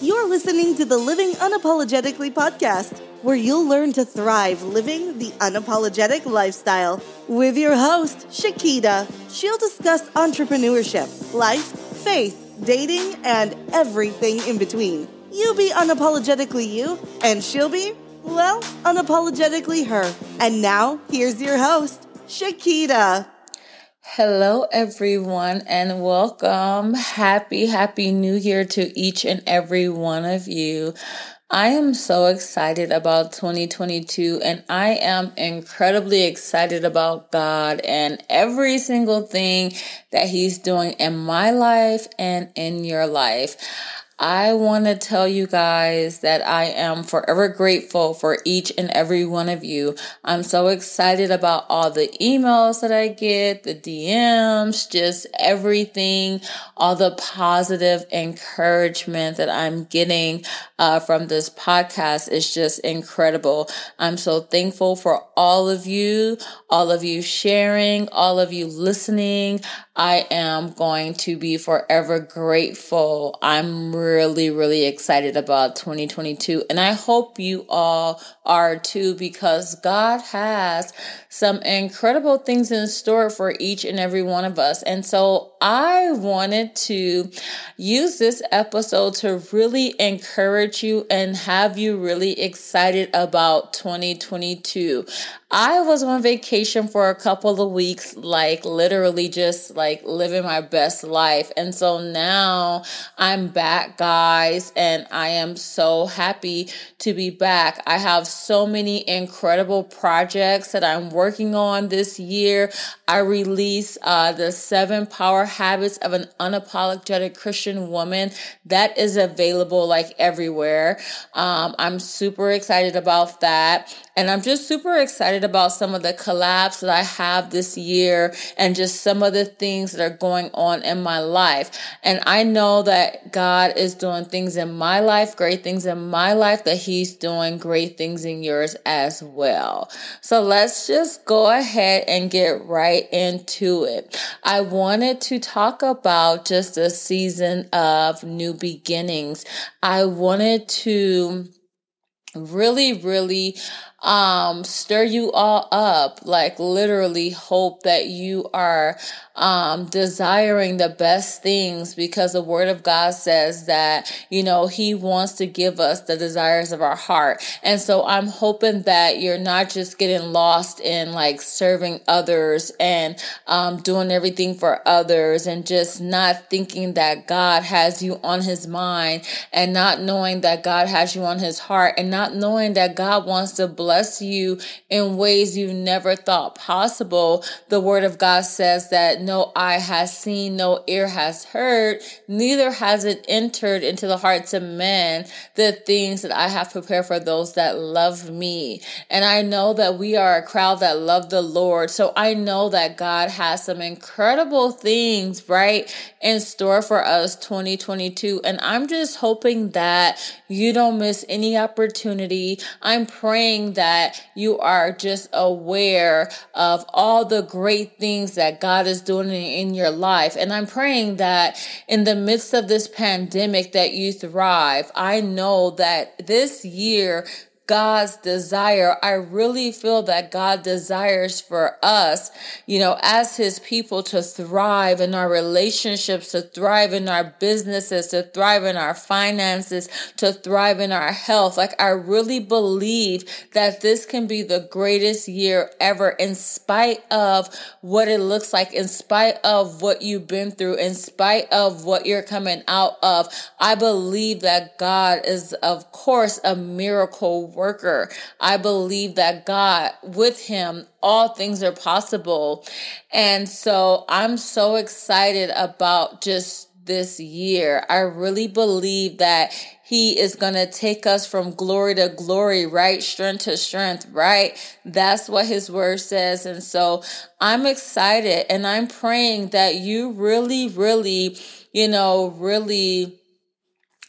You're listening to the Living Unapologetically podcast, where you'll learn to thrive living the unapologetic lifestyle. With your host, Shakita, she'll discuss entrepreneurship, life, faith, dating, and everything in between. You be unapologetically you, and she'll be, well, unapologetically her. And now, here's your host, Shakita. Hello, everyone, and welcome. Happy, happy new year to each and every one of you. I am so excited about 2022 and I am incredibly excited about God and every single thing that He's doing in my life and in your life. I want to tell you guys that I am forever grateful for each and every one of you. I'm so excited about all the emails that I get, the DMs, just everything, all the positive encouragement that I'm getting uh, from this podcast is just incredible. I'm so thankful for all of you, all of you sharing, all of you listening. I am going to be forever grateful. I'm really, really really excited about 2022. And I hope you all are too, because God has some incredible things in store for each and every one of us. And so I wanted to use this episode to really encourage you and have you really excited about 2022. I was on vacation for a couple of weeks, like literally just like living my best life. And so now I'm back, guys, and I am so happy to be back. I have so many incredible projects that I'm working on this year. I released uh, the seven power habits of an unapologetic Christian woman that is available like everywhere. Um, I'm super excited about that. And I'm just super excited about some of the collabs that I have this year and just some of the things that are going on in my life. And I know that God is doing things in my life, great things in my life, that He's doing great things in yours as well. So let's just go ahead and get right into it. I wanted to talk about just a season of new beginnings. I wanted to really, really um, stir you all up, like literally hope that you are um, desiring the best things because the word of God says that, you know, he wants to give us the desires of our heart. And so I'm hoping that you're not just getting lost in like serving others and um, doing everything for others and just not thinking that God has you on his mind and not knowing that God has you on his heart and not knowing that God wants to bless you in ways you never thought possible. The word of God says that no eye has seen, no ear has heard, neither has it entered into the hearts of men the things that I have prepared for those that love me. And I know that we are a crowd that love the Lord. So I know that God has some incredible things, right, in store for us 2022. And I'm just hoping that you don't miss any opportunity. I'm praying that you are just aware of all the great things that God is doing in your life. And I'm praying that in the midst of this pandemic that you thrive. I know that this year God's desire. I really feel that God desires for us, you know, as his people to thrive in our relationships, to thrive in our businesses, to thrive in our finances, to thrive in our health. Like I really believe that this can be the greatest year ever in spite of what it looks like, in spite of what you've been through, in spite of what you're coming out of. I believe that God is, of course, a miracle worker. I believe that God, with him, all things are possible. And so I'm so excited about just this year. I really believe that he is going to take us from glory to glory, right? Strength to strength, right? That's what his word says. And so I'm excited and I'm praying that you really, really, you know, really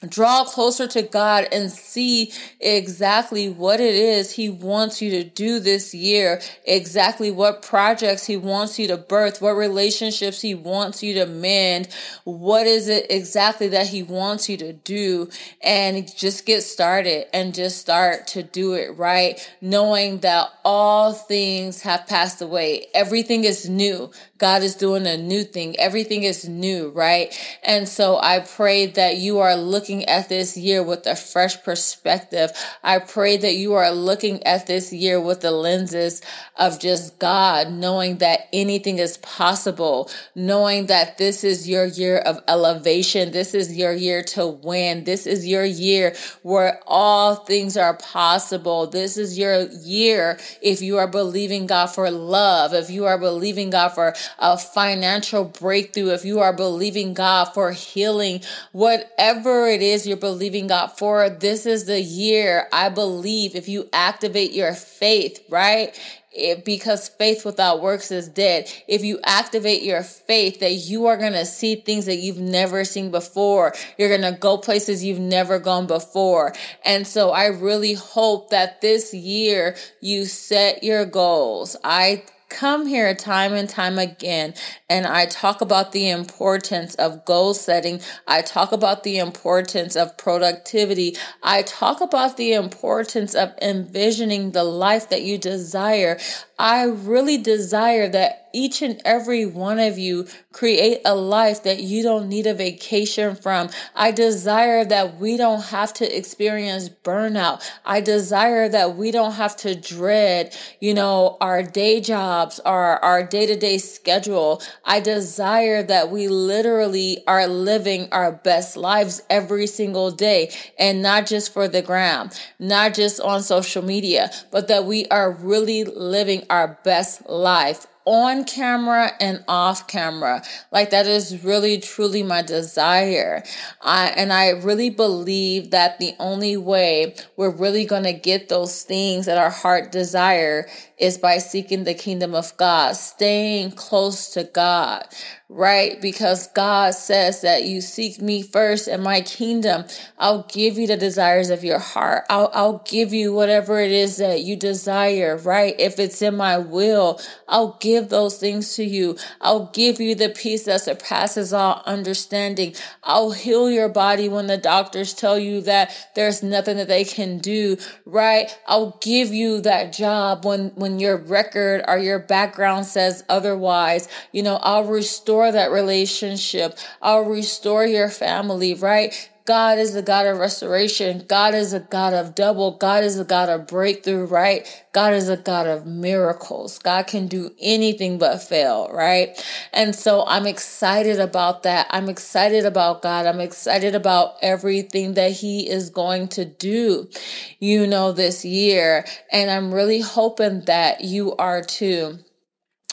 draw closer to God and see exactly what it is He wants you to do this year, exactly what projects He wants you to birth, what relationships He wants you to mend, what is it exactly that He wants you to do, and just get started and just start to do it right, knowing that all things have passed away. Everything is new. God is doing a new thing. Everything is new, right? And so I pray that you are looking at this year with a fresh perspective. I pray that you are looking at this year with the lenses of just God, knowing that anything is possible, knowing that this is your year of elevation. This is your year to win. This is your year where all things are possible. This is your year if you are believing God for love, if you are believing God for a financial breakthrough, if you are believing God for healing, whatever it is you're believing God for, this is the year I believe if you activate your faith, right? It, because faith without works is dead. If you activate your faith, that you are going to see things that you've never seen before. You're going to go places you've never gone before. And so I really hope that this year you set your goals. I come here time and time again and I talk about the importance of goal setting. I talk about the importance of productivity. I talk about the importance of envisioning the life that you desire. I really desire that each and every one of you create a life that you don't need a vacation from. I desire that we don't have to experience burnout. I desire that we don't have to dread, you know, our day jobs, our, our day to day schedule. I desire that we literally are living our best lives every single day and not just for the gram, not just on social media, but that we are really living our best life on camera and off camera. Like that is really truly my desire. I and I really believe that the only way we're really going to get those things that our heart desire is by seeking the kingdom of God, staying close to God, right? Because God says that you seek me first and my kingdom. I'll give you the desires of your heart. I'll, I'll give you whatever it is that you desire, right? If it's in my will, I'll give those things to you. I'll give you the peace that surpasses all understanding. I'll heal your body when the doctors tell you that there's nothing that they can do, right? I'll give you that job when when your record or your background says otherwise. You know, I'll restore that relationship. I'll restore your family, right? God is a God of restoration. God is a God of double. God is a God of breakthrough, right? God is a God of miracles. God can do anything but fail, right? And so I'm excited about that. I'm excited about God. I'm excited about everything that He is going to do, you know, this year. And I'm really hoping that you are too.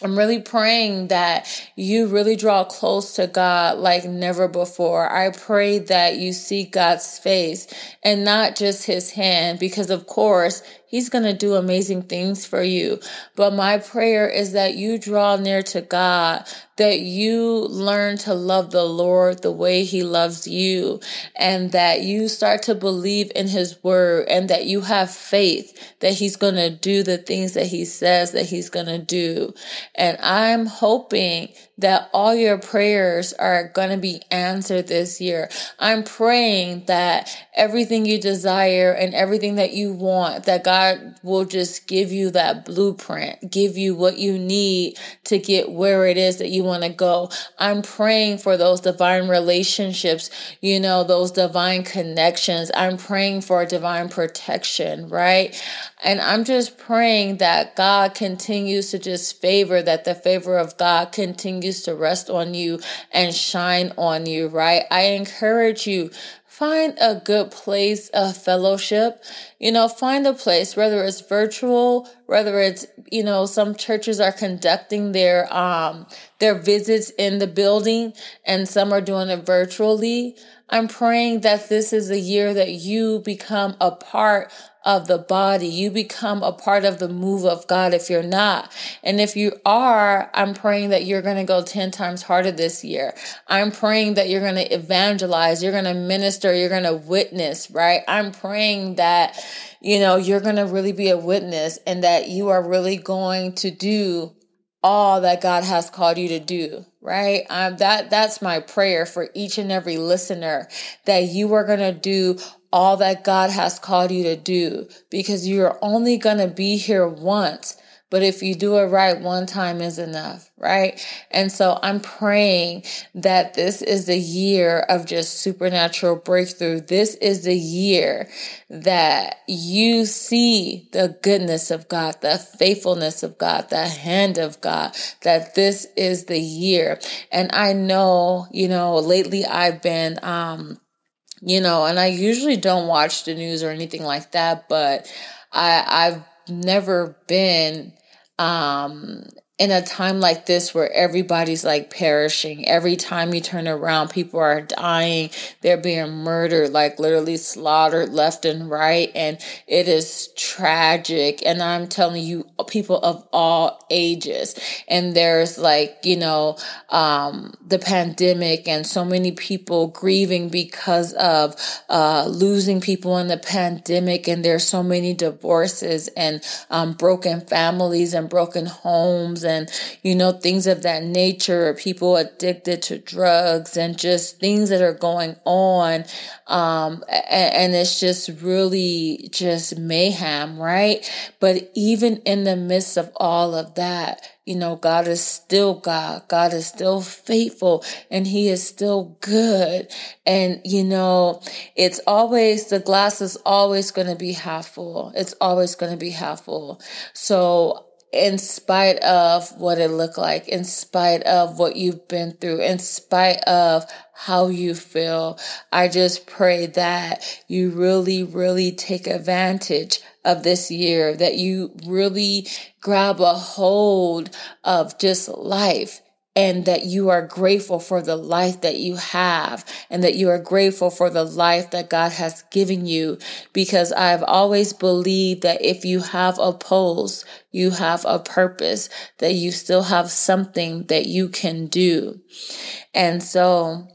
I'm really praying that you really draw close to God like never before. I pray that you see God's face and not just his hand, because of course, He's going to do amazing things for you. But my prayer is that you draw near to God, that you learn to love the Lord the way He loves you, and that you start to believe in His word, and that you have faith that He's going to do the things that He says that He's going to do. And I'm hoping that all your prayers are going to be answered this year. I'm praying that everything you desire and everything that you want, that God will just give you that blueprint, give you what you need to get where it is that you want to go. I'm praying for those divine relationships, you know, those divine connections. I'm praying for divine protection, right? And I'm just praying that God continues to just favor, that the favor of God continues to rest on you and shine on you, right? I encourage you find a good place of fellowship. You know, find a place, whether it's virtual, whether it's, you know, some churches are conducting their, um, their visits in the building and some are doing it virtually. I'm praying that this is a year that you become a part of the body. You become a part of the move of God if you're not. And if you are, I'm praying that you're going to go 10 times harder this year. I'm praying that you're going to evangelize, you're going to minister, you're going to witness, right? I'm praying that, you know, you're going to really be a witness and that you are really going to do all that God has called you to do, right? Um, that that's my prayer for each and every listener that you are going to do all that God has called you to do because you're only going to be here once. But if you do it right, one time is enough, right? And so I'm praying that this is the year of just supernatural breakthrough. This is the year that you see the goodness of God, the faithfulness of God, the hand of God, that this is the year. And I know, you know, lately I've been, um, you know, and I usually don't watch the news or anything like that, but I, I've never been um in a time like this where everybody's like perishing, every time you turn around, people are dying, they're being murdered, like literally slaughtered left and right. And it is tragic. And I'm telling you, people of all ages. And there's like, you know, um, the pandemic and so many people grieving because of uh, losing people in the pandemic. And there's so many divorces and um, broken families and broken homes and, you know, things of that nature, people addicted to drugs and just things that are going on. Um, and, and it's just really just mayhem, right? But even in the midst of all of that, you know, God is still God. God is still faithful and he is still good. And, you know, it's always, the glass is always going to be half full. It's always going to be half full. So in spite of what it looked like, in spite of what you've been through, in spite of how you feel, I just pray that you really, really take advantage of this year, that you really grab a hold of just life and that you are grateful for the life that you have and that you are grateful for the life that God has given you. Because I've always believed that if you have a pulse, you have a purpose, that you still have something that you can do. And so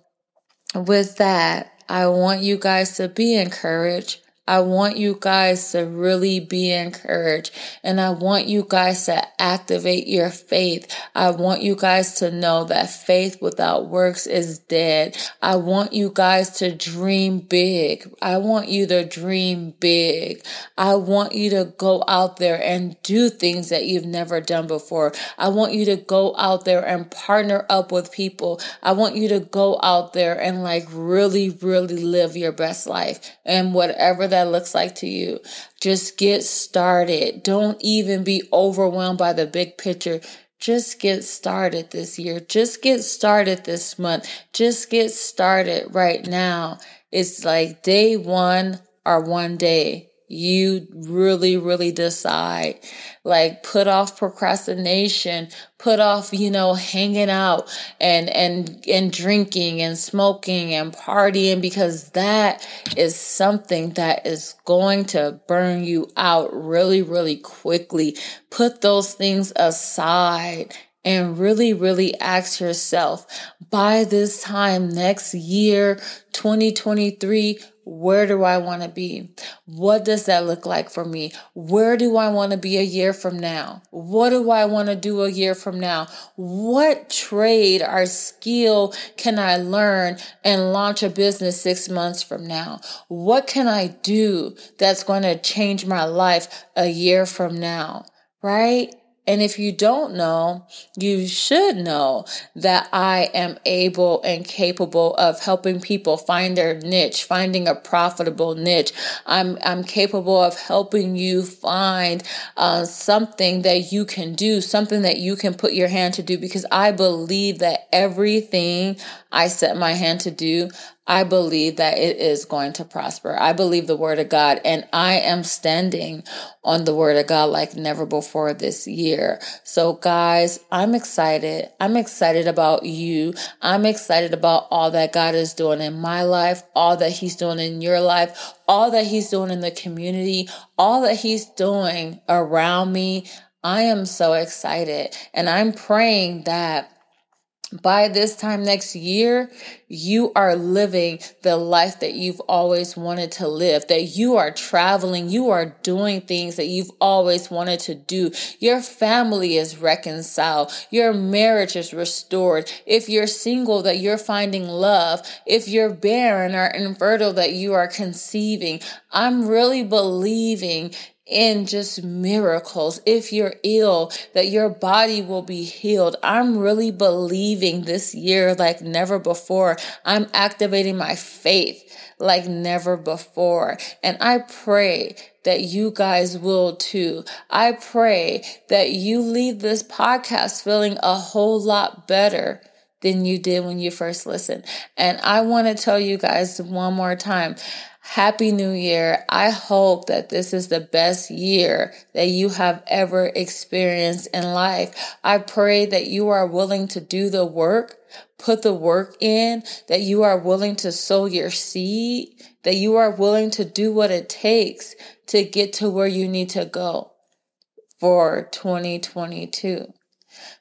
with that, I want you guys to be encouraged. I want you guys to really be encouraged and I want you guys to activate your faith. I want you guys to know that faith without works is dead. I want you guys to dream big. I want you to dream big. I want you to go out there and do things that you've never done before. I want you to go out there and partner up with people. I want you to go out there and like really, really live your best life and whatever that looks like to you. Just get started. Don't even be overwhelmed by the big picture. Just get started this year. Just get started this month. Just get started right now. It's like day one or one day you really, really decide. Like put off procrastination, put off, you know, hanging out and, and, and drinking and smoking and partying because that is something that is going to burn you out really, really quickly. Put those things aside and really, really ask yourself by this time next year, 2023, where do I want to be? What does that look like for me? Where do I want to be a year from now? What do I want to do a year from now? What trade or skill can I learn and launch a business six months from now? What can I do that's going to change my life a year from now? Right? And if you don't know, you should know that I am able and capable of helping people find their niche, finding a profitable niche. I'm, I'm capable of helping you find uh, something that you can do, something that you can put your hand to do, because I believe that everything I set my hand to do, I believe that it is going to prosper. I believe the word of God and I am standing on the word of God like never before this year. So guys, I'm excited. I'm excited about you. I'm excited about all that God is doing in my life, all that he's doing in your life, all that he's doing in the community, all that he's doing around me. I am so excited and I'm praying that by this time next year, you are living the life that you've always wanted to live, that you are traveling, you are doing things that you've always wanted to do. Your family is reconciled, your marriage is restored. If you're single, that you're finding love. If you're barren or infertile, that you are conceiving. I'm really believing in just miracles. If you're ill, that your body will be healed. I'm really believing this year like never before. I'm activating my faith like never before. And I pray that you guys will too. I pray that you leave this podcast feeling a whole lot better than you did when you first listened. And I want to tell you guys one more time. Happy New Year. I hope that this is the best year that you have ever experienced in life. I pray that you are willing to do the work, put the work in, that you are willing to sow your seed, that you are willing to do what it takes to get to where you need to go for 2022.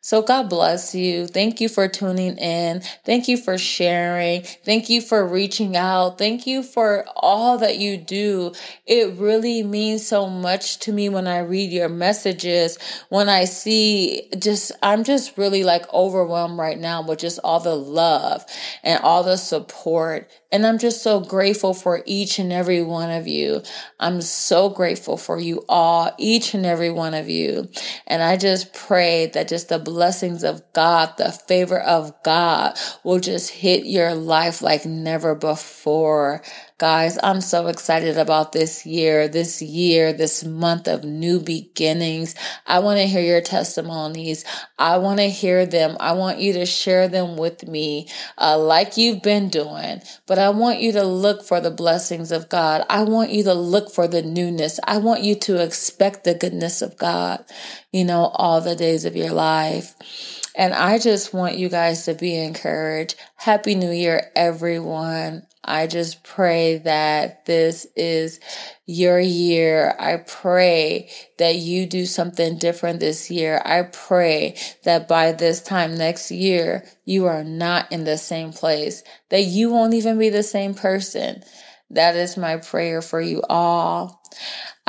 So God bless you. Thank you for tuning in. Thank you for sharing. Thank you for reaching out. Thank you for all that you do. It really means so much to me when I read your messages, when I see just, I'm just really like overwhelmed right now with just all the love and all the support and I'm just so grateful for each and every one of you. I'm so grateful for you all, each and every one of you. And I just pray that just the blessings of God, the favor of God will just hit your life like never before. Guys, I'm so excited about this year, this year, this month of new beginnings. I want to hear your testimonies. I want to hear them. I want you to share them with me, uh, like you've been doing. But I want you to look for the blessings of God. I want you to look for the newness. I want you to expect the goodness of God, you know, all the days of your life. And I just want you guys to be encouraged. Happy New Year, everyone. I just pray that this is your year. I pray that you do something different this year. I pray that by this time next year, you are not in the same place, that you won't even be the same person. That is my prayer for you all.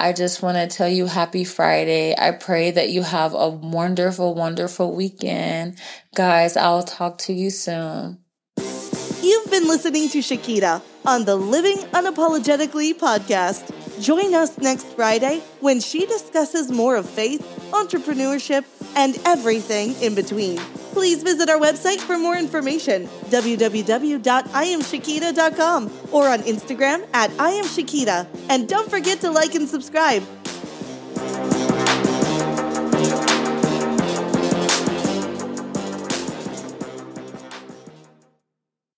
I just want to tell you happy Friday. I pray that you have a wonderful, wonderful weekend. Guys, I'll talk to you soon. You've been listening to Shakita on the Living Unapologetically podcast. Join us next Friday when she discusses more of faith, entrepreneurship, and everything in between. Please visit our website for more information www.iamshakita.com or on Instagram at iamshakita. And don't forget to like and subscribe.